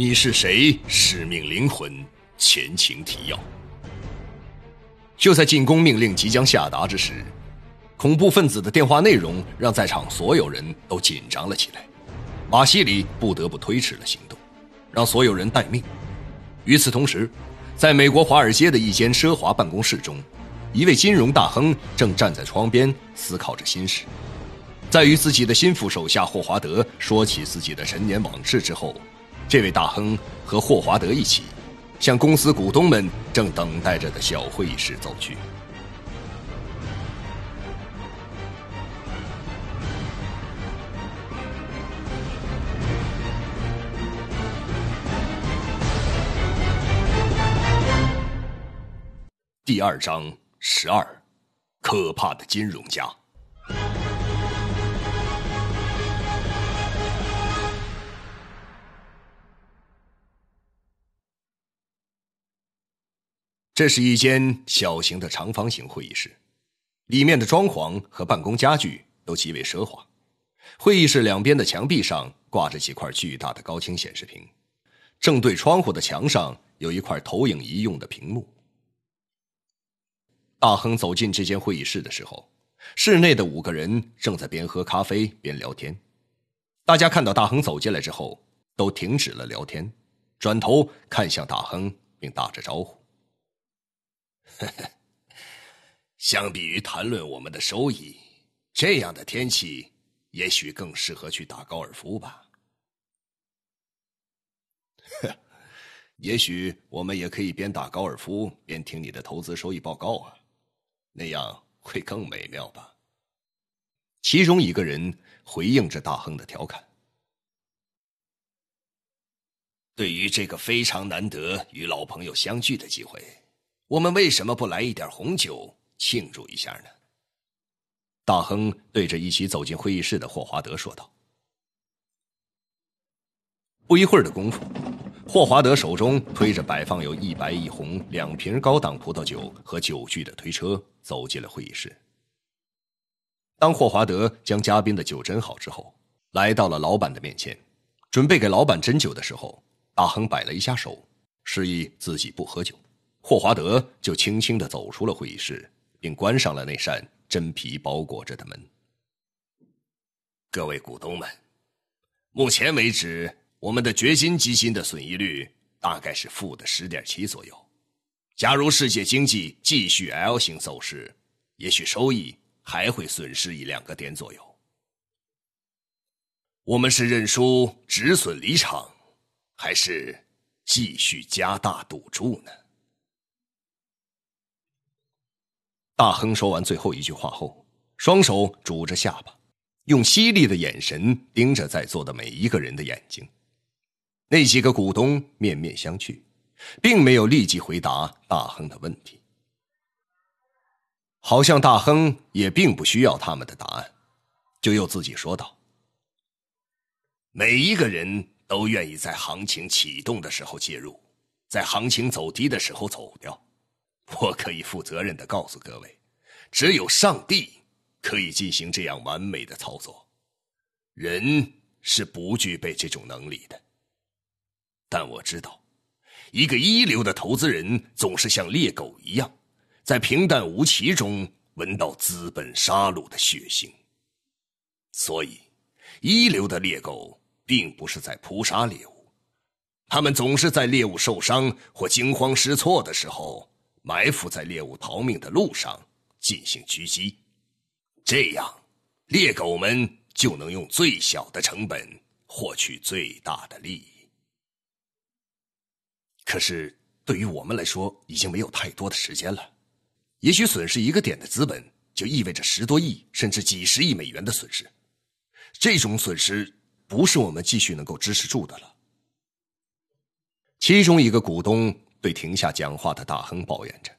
你是谁？使命灵魂，前情提要。就在进攻命令即将下达之时，恐怖分子的电话内容让在场所有人都紧张了起来。马西里不得不推迟了行动，让所有人待命。与此同时，在美国华尔街的一间奢华办公室中，一位金融大亨正站在窗边思考着心事。在与自己的心腹手下霍华德说起自己的陈年往事之后。这位大亨和霍华德一起，向公司股东们正等待着的小会议室走去。第二章十二，可怕的金融家。这是一间小型的长方形会议室，里面的装潢和办公家具都极为奢华。会议室两边的墙壁上挂着几块巨大的高清显示屏，正对窗户的墙上有一块投影仪用的屏幕。大亨走进这间会议室的时候，室内的五个人正在边喝咖啡边聊天。大家看到大亨走进来之后，都停止了聊天，转头看向大亨，并打着招呼。呵呵，相比于谈论我们的收益，这样的天气也许更适合去打高尔夫吧。呵，也许我们也可以边打高尔夫边听你的投资收益报告啊，那样会更美妙吧。其中一个人回应着大亨的调侃：“对于这个非常难得与老朋友相聚的机会。”我们为什么不来一点红酒庆祝一下呢？大亨对着一起走进会议室的霍华德说道。不一会儿的功夫，霍华德手中推着摆放有一白一红两瓶高档葡萄酒和酒具的推车走进了会议室。当霍华德将嘉宾的酒斟好之后，来到了老板的面前，准备给老板斟酒的时候，大亨摆了一下手，示意自己不喝酒。霍华德就轻轻的走出了会议室，并关上了那扇真皮包裹着的门。各位股东们，目前为止，我们的掘金基金的损益率大概是负的十点七左右。假如世界经济继续 L 型走势，也许收益还会损失一两个点左右。我们是认输止损离场，还是继续加大赌注呢？大亨说完最后一句话后，双手拄着下巴，用犀利的眼神盯着在座的每一个人的眼睛。那几个股东面面相觑，并没有立即回答大亨的问题，好像大亨也并不需要他们的答案，就又自己说道：“每一个人都愿意在行情启动的时候介入，在行情走低的时候走掉。”我可以负责任的告诉各位，只有上帝可以进行这样完美的操作，人是不具备这种能力的。但我知道，一个一流的投资人总是像猎狗一样，在平淡无奇中闻到资本杀戮的血腥。所以，一流的猎狗并不是在扑杀猎物，他们总是在猎物受伤或惊慌失措的时候。埋伏在猎物逃命的路上进行狙击，这样猎狗们就能用最小的成本获取最大的利益。可是对于我们来说，已经没有太多的时间了。也许损失一个点的资本，就意味着十多亿甚至几十亿美元的损失。这种损失不是我们继续能够支持住的了。其中一个股东。对停下讲话的大亨抱怨着：“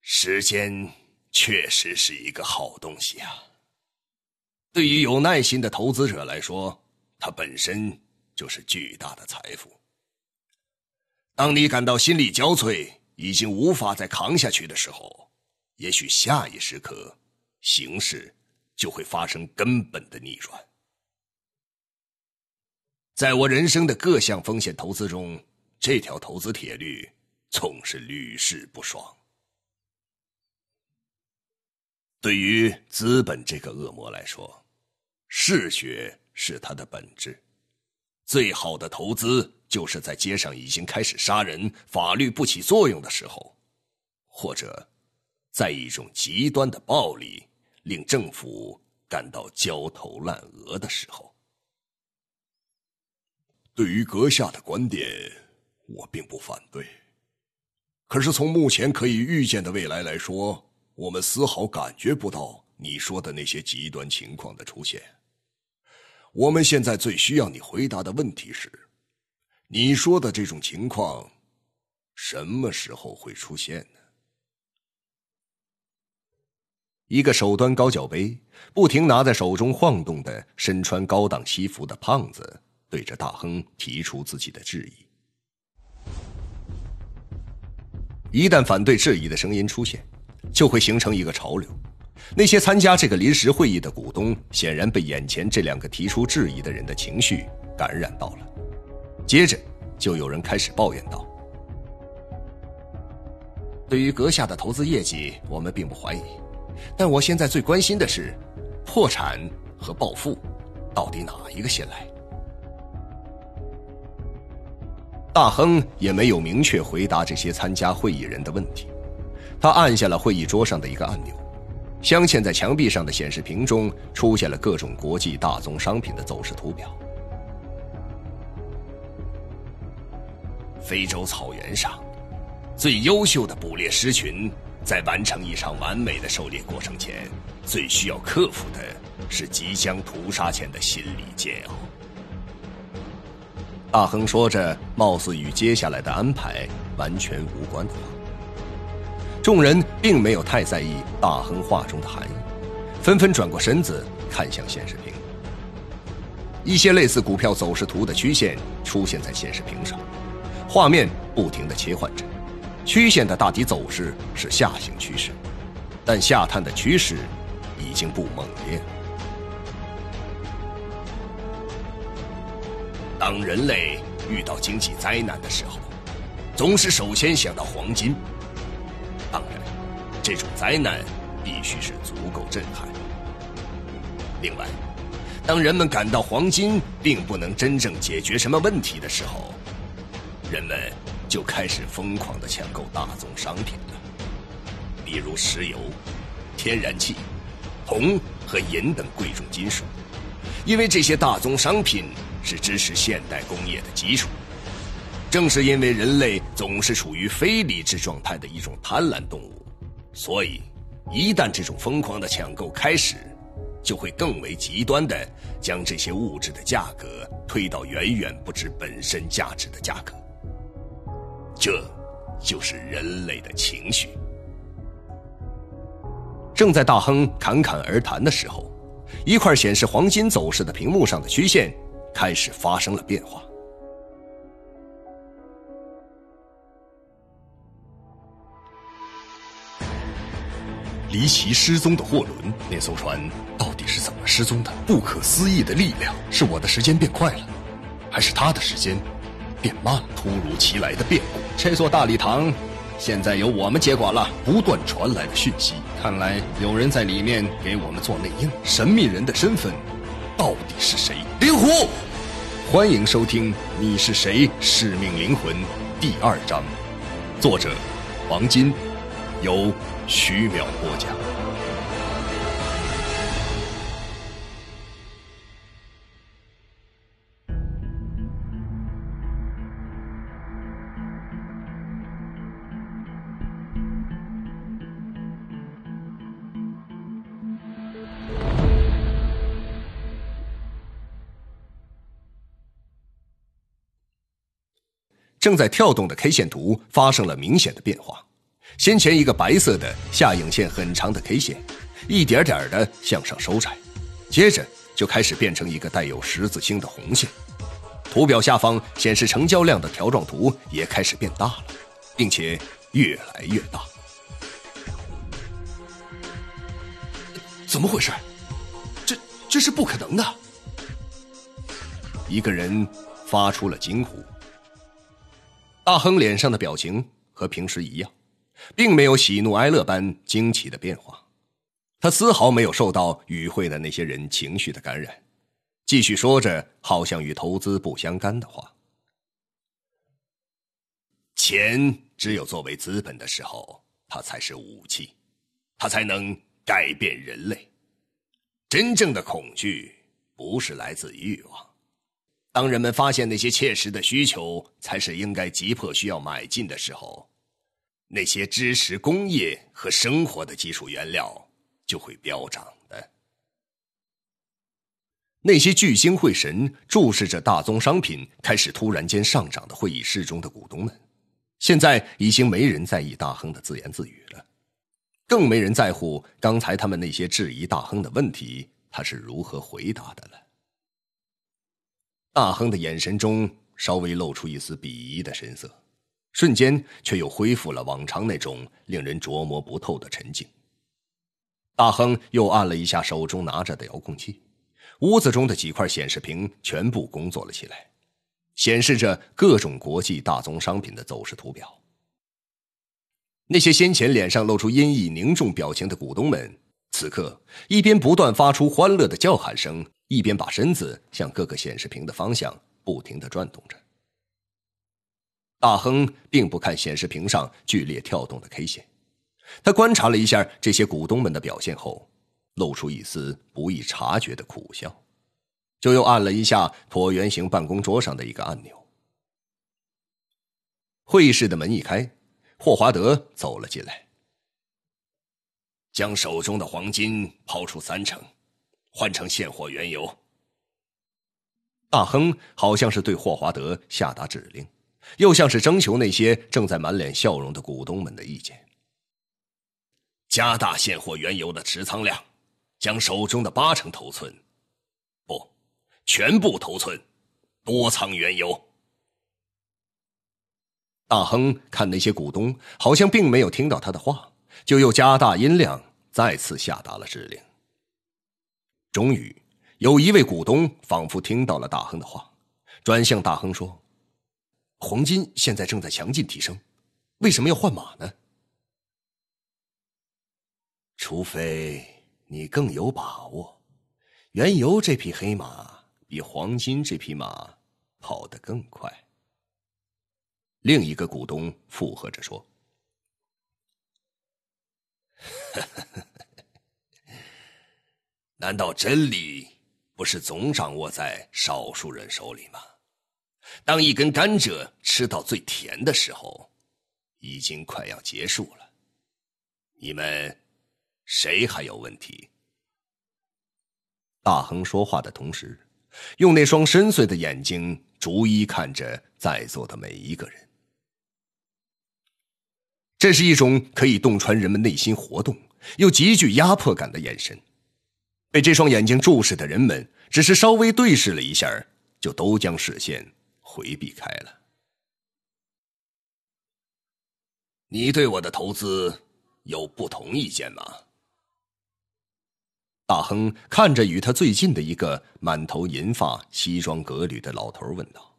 时间确实是一个好东西啊。对于有耐心的投资者来说，它本身就是巨大的财富。当你感到心力交瘁，已经无法再扛下去的时候，也许下一时刻，形势就会发生根本的逆转。”在我人生的各项风险投资中，这条投资铁律总是屡试不爽。对于资本这个恶魔来说，嗜血是它的本质。最好的投资，就是在街上已经开始杀人、法律不起作用的时候，或者，在一种极端的暴力令政府感到焦头烂额的时候。对于阁下的观点，我并不反对。可是从目前可以预见的未来来说，我们丝毫感觉不到你说的那些极端情况的出现。我们现在最需要你回答的问题是：你说的这种情况，什么时候会出现呢？一个手端高脚杯、不停拿在手中晃动的、身穿高档西服的胖子。对着大亨提出自己的质疑。一旦反对质疑的声音出现，就会形成一个潮流。那些参加这个临时会议的股东显然被眼前这两个提出质疑的人的情绪感染到了。接着，就有人开始抱怨道：“对于阁下的投资业绩，我们并不怀疑，但我现在最关心的是，破产和暴富，到底哪一个先来？”大亨也没有明确回答这些参加会议人的问题，他按下了会议桌上的一个按钮，镶嵌在墙壁上的显示屏中出现了各种国际大宗商品的走势图表。非洲草原上，最优秀的捕猎狮群在完成一场完美的狩猎过程前，最需要克服的是即将屠杀前的心理煎熬。大亨说着，貌似与接下来的安排完全无关的话。众人并没有太在意大亨话中的含义，纷纷转过身子看向显示屏。一些类似股票走势图的曲线出现在显示屏上，画面不停的切换着。曲线的大体走势是下行趋势，但下探的趋势已经不猛烈当人类遇到经济灾难的时候，总是首先想到黄金。当然，这种灾难必须是足够震撼。另外，当人们感到黄金并不能真正解决什么问题的时候，人们就开始疯狂的抢购大宗商品了，比如石油、天然气、铜和银等贵重金属，因为这些大宗商品。是支持现代工业的基础。正是因为人类总是处于非理智状态的一种贪婪动物，所以一旦这种疯狂的抢购开始，就会更为极端的将这些物质的价格推到远远不止本身价值的价格。这，就是人类的情绪。正在大亨侃侃而谈的时候，一块显示黄金走势的屏幕上的曲线。开始发生了变化。离奇失踪的货轮，那艘船到底是怎么失踪的？不可思议的力量，是我的时间变快了，还是他的时间变慢了？突如其来的变故，这座大礼堂现在由我们接管了。不断传来的讯息，看来有人在里面给我们做内应。神秘人的身份。到底是谁？灵狐，欢迎收听《你是谁？使命灵魂》第二章，作者王金，由徐淼播讲。正在跳动的 K 线图发生了明显的变化，先前一个白色的下影线很长的 K 线，一点点的向上收窄，接着就开始变成一个带有十字星的红线。图表下方显示成交量的条状图也开始变大了，并且越来越大。怎么回事？这这是不可能的！一个人发出了惊呼。大亨脸上的表情和平时一样，并没有喜怒哀乐般惊奇的变化，他丝毫没有受到与会的那些人情绪的感染，继续说着好像与投资不相干的话。钱只有作为资本的时候，它才是武器，它才能改变人类。真正的恐惧不是来自欲望。当人们发现那些切实的需求才是应该急迫需要买进的时候，那些支持工业和生活的技术原料就会飙涨的。那些聚精会神注视着大宗商品开始突然间上涨的会议室中的股东们。现在已经没人在意大亨的自言自语了，更没人在乎刚才他们那些质疑大亨的问题，他是如何回答的了。大亨的眼神中稍微露出一丝鄙夷的神色，瞬间却又恢复了往常那种令人琢磨不透的沉静。大亨又按了一下手中拿着的遥控器，屋子中的几块显示屏全部工作了起来。显示着各种国际大宗商品的走势图表。那些先前脸上露出阴翳凝重表情的股东们，此刻一边不断发出欢乐的叫喊声，一边把身子向各个显示屏的方向不停的转动着。大亨并不看显示屏上剧烈跳动的 K 线，他观察了一下这些股东们的表现后，露出一丝不易察觉的苦笑。就又按了一下椭圆形办公桌上的一个按钮。会议室的门一开，霍华德走了进来，将手中的黄金抛出三成，换成现货原油。大亨好像是对霍华德下达指令，又像是征求那些正在满脸笑容的股东们的意见。加大现货原油的持仓量，将手中的八成头寸。不全部头寸，多仓原油。大亨看那些股东好像并没有听到他的话，就又加大音量，再次下达了指令。终于，有一位股东仿佛听到了大亨的话，转向大亨说：“黄金现在正在强劲提升，为什么要换马呢？除非你更有把握，原油这匹黑马。”比黄金这匹马跑得更快。另一个股东附和着说：“呵呵呵难道真理不是总掌握在少数人手里吗？当一根甘蔗吃到最甜的时候，已经快要结束了。你们谁还有问题？”大亨说话的同时。用那双深邃的眼睛逐一看着在座的每一个人，这是一种可以洞穿人们内心活动又极具压迫感的眼神。被这双眼睛注视的人们，只是稍微对视了一下，就都将视线回避开了。你对我的投资有不同意见吗？大亨看着与他最近的一个满头银发、西装革履的老头问道：“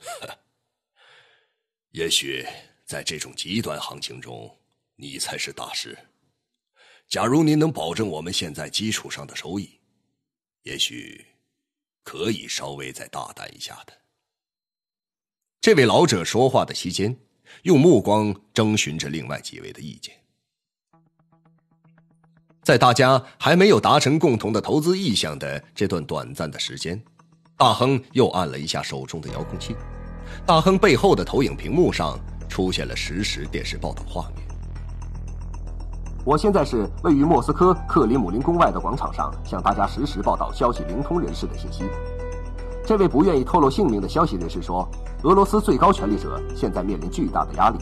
也许在这种极端行情中，你才是大师。假如您能保证我们现在基础上的收益，也许可以稍微再大胆一下的。”这位老者说话的期间，用目光征询着另外几位的意见。在大家还没有达成共同的投资意向的这段短暂的时间，大亨又按了一下手中的遥控器。大亨背后的投影屏幕上出现了实时电视报道画面。我现在是位于莫斯科克里姆林宫外的广场上，向大家实时报道消息灵通人士的信息。这位不愿意透露姓名的消息人士说，俄罗斯最高权力者现在面临巨大的压力。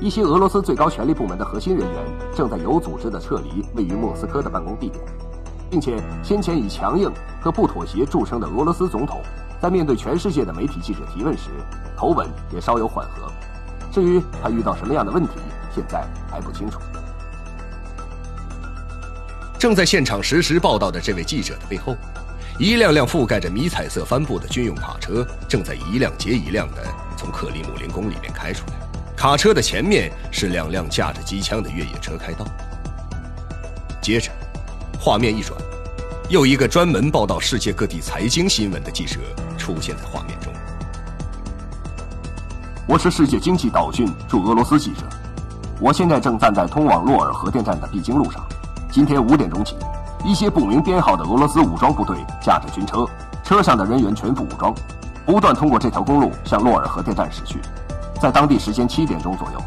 一些俄罗斯最高权力部门的核心人员正在有组织地撤离位于莫斯科的办公地点，并且先前以强硬和不妥协著称的俄罗斯总统，在面对全世界的媒体记者提问时，口吻也稍有缓和。至于他遇到什么样的问题，现在还不清楚。正在现场实时报道的这位记者的背后，一辆辆覆盖着迷彩色帆布的军用卡车正在一辆接一辆的从克里姆林宫里面开出来。卡车的前面是两辆架着机枪的越野车开道。接着，画面一转，又一个专门报道世界各地财经新闻的记者出现在画面中。我是世界经济导讯驻俄罗斯记者，我现在正站在通往洛尔核电站的必经路上。今天五点钟起。一些不明编号的俄罗斯武装部队驾着军车，车上的人员全副武装，不断通过这条公路向洛尔核电站驶去。在当地时间七点钟左右，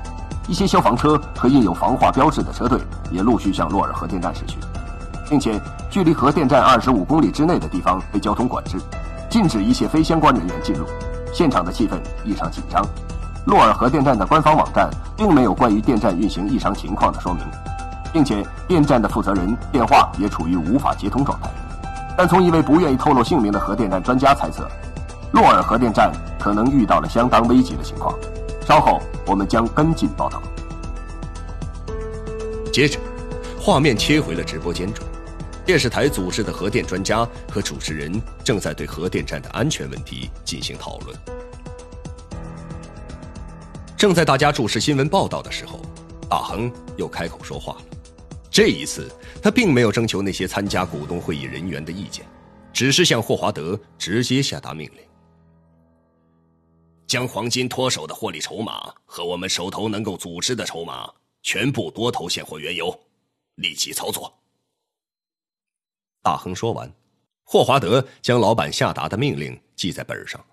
一些消防车和印有防化标志的车队也陆续向洛尔核电站驶去，并且距离核电站二十五公里之内的地方被交通管制，禁止一切非相关人员进入。现场的气氛异常紧张。洛尔核电站的官方网站并没有关于电站运行异常情况的说明。并且电站的负责人电话也处于无法接通状态，但从一位不愿意透露姓名的核电站专家猜测，洛尔核电站可能遇到了相当危急的情况。稍后我们将跟进报道。接着，画面切回了直播间中，电视台组织的核电专家和主持人正在对核电站的安全问题进行讨论。正在大家注视新闻报道的时候，大亨又开口说话了。这一次，他并没有征求那些参加股东会议人员的意见，只是向霍华德直接下达命令：将黄金脱手的获利筹码和我们手头能够组织的筹码全部多头现货原油，立即操作。大亨说完，霍华德将老板下达的命令记在本上，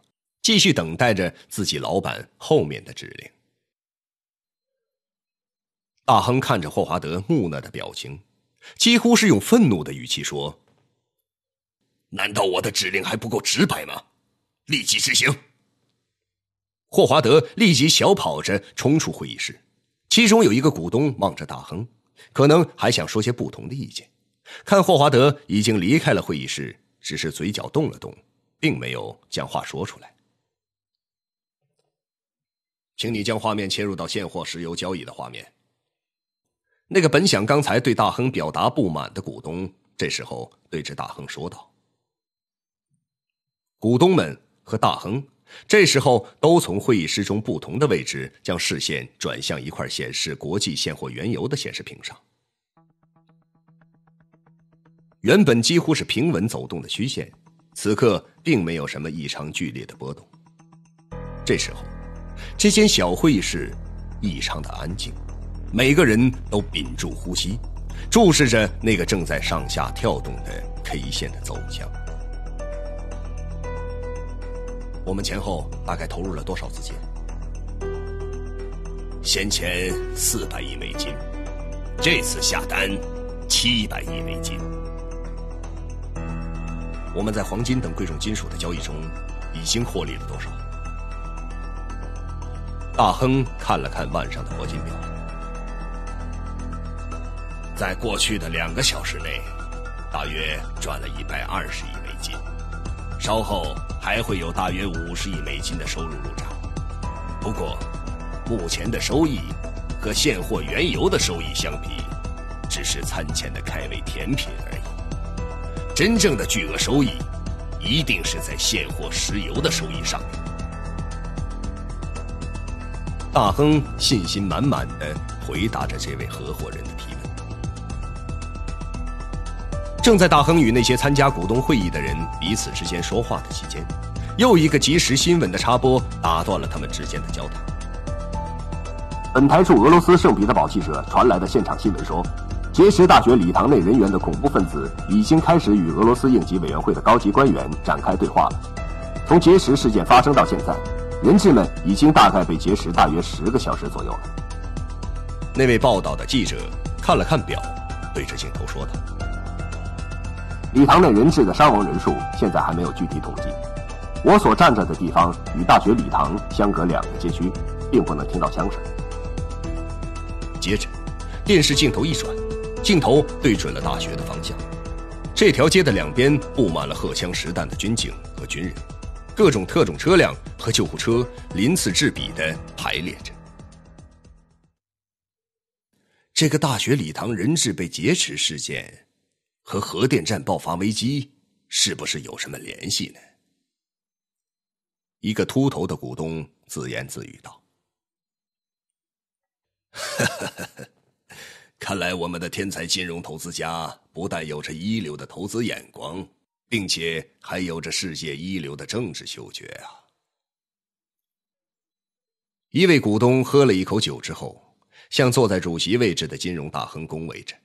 继续等待着自己老板后面的指令。大亨看着霍华德木讷的表情，几乎是用愤怒的语气说：“难道我的指令还不够直白吗？立即执行！”霍华德立即小跑着冲出会议室，其中有一个股东望着大亨，可能还想说些不同的意见。看霍华德已经离开了会议室，只是嘴角动了动，并没有将话说出来。请你将画面切入到现货石油交易的画面。那个本想刚才对大亨表达不满的股东，这时候对着大亨说道：“股东们和大亨这时候都从会议室中不同的位置将视线转向一块显示国际现货原油的显示屏上。原本几乎是平稳走动的虚线，此刻并没有什么异常剧烈的波动。这时候，这间小会议室异常的安静。”每个人都屏住呼吸，注视着那个正在上下跳动的 K 线的走向。我们前后大概投入了多少资金？先前四百亿美金，这次下单七百亿美金。我们在黄金等贵重金属的交易中已经获利了多少？大亨看了看腕上的铂金表。在过去的两个小时内，大约赚了一百二十亿美金，稍后还会有大约五十亿美金的收入入账。不过，目前的收益和现货原油的收益相比，只是餐前的开胃甜品而已。真正的巨额收益，一定是在现货石油的收益上面。大亨信心满满的回答着这位合伙人的提问。正在大亨与那些参加股东会议的人彼此之间说话的期间，又一个即时新闻的插播打断了他们之间的交谈。本台驻俄罗斯圣彼得堡记者传来的现场新闻说，结识大学礼堂内人员的恐怖分子已经开始与俄罗斯应急委员会的高级官员展开对话了。从劫持事件发生到现在，人质们已经大概被劫持大约十个小时左右了。那位报道的记者看了看表，对着镜头说道。礼堂内人质的伤亡人数现在还没有具体统计。我所站着的地方与大学礼堂相隔两个街区，并不能听到枪声。接着，电视镜头一转，镜头对准了大学的方向。这条街的两边布满了荷枪实弹的军警和军人，各种特种车辆和救护车鳞次栉比地排列着。这个大学礼堂人质被劫持事件。和核电站爆发危机是不是有什么联系呢？一个秃头的股东自言自语道：“看来我们的天才金融投资家不但有着一流的投资眼光，并且还有着世界一流的政治嗅觉啊！”一位股东喝了一口酒之后，向坐在主席位置的金融大亨恭维着。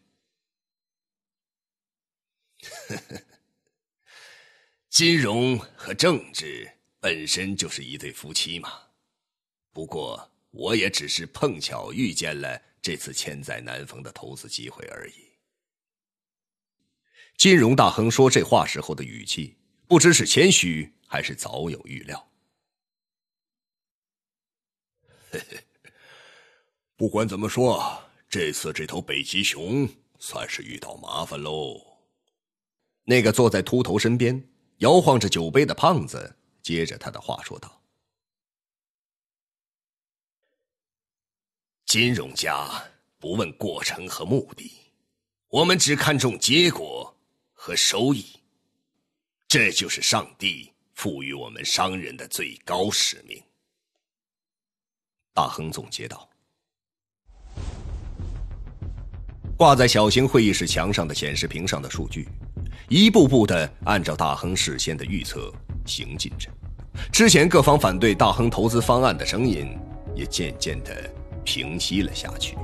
金融和政治本身就是一对夫妻嘛，不过我也只是碰巧遇见了这次千载难逢的投资机会而已。金融大亨说这话时候的语气，不知是谦虚还是早有预料。不管怎么说，这次这头北极熊算是遇到麻烦喽。那个坐在秃头身边摇晃着酒杯的胖子接着他的话说道：“金融家不问过程和目的，我们只看重结果和收益，这就是上帝赋予我们商人的最高使命。”大亨总结道。挂在小型会议室墙上的显示屏上的数据，一步步的按照大亨事先的预测行进着。之前各方反对大亨投资方案的声音，也渐渐的平息了下去。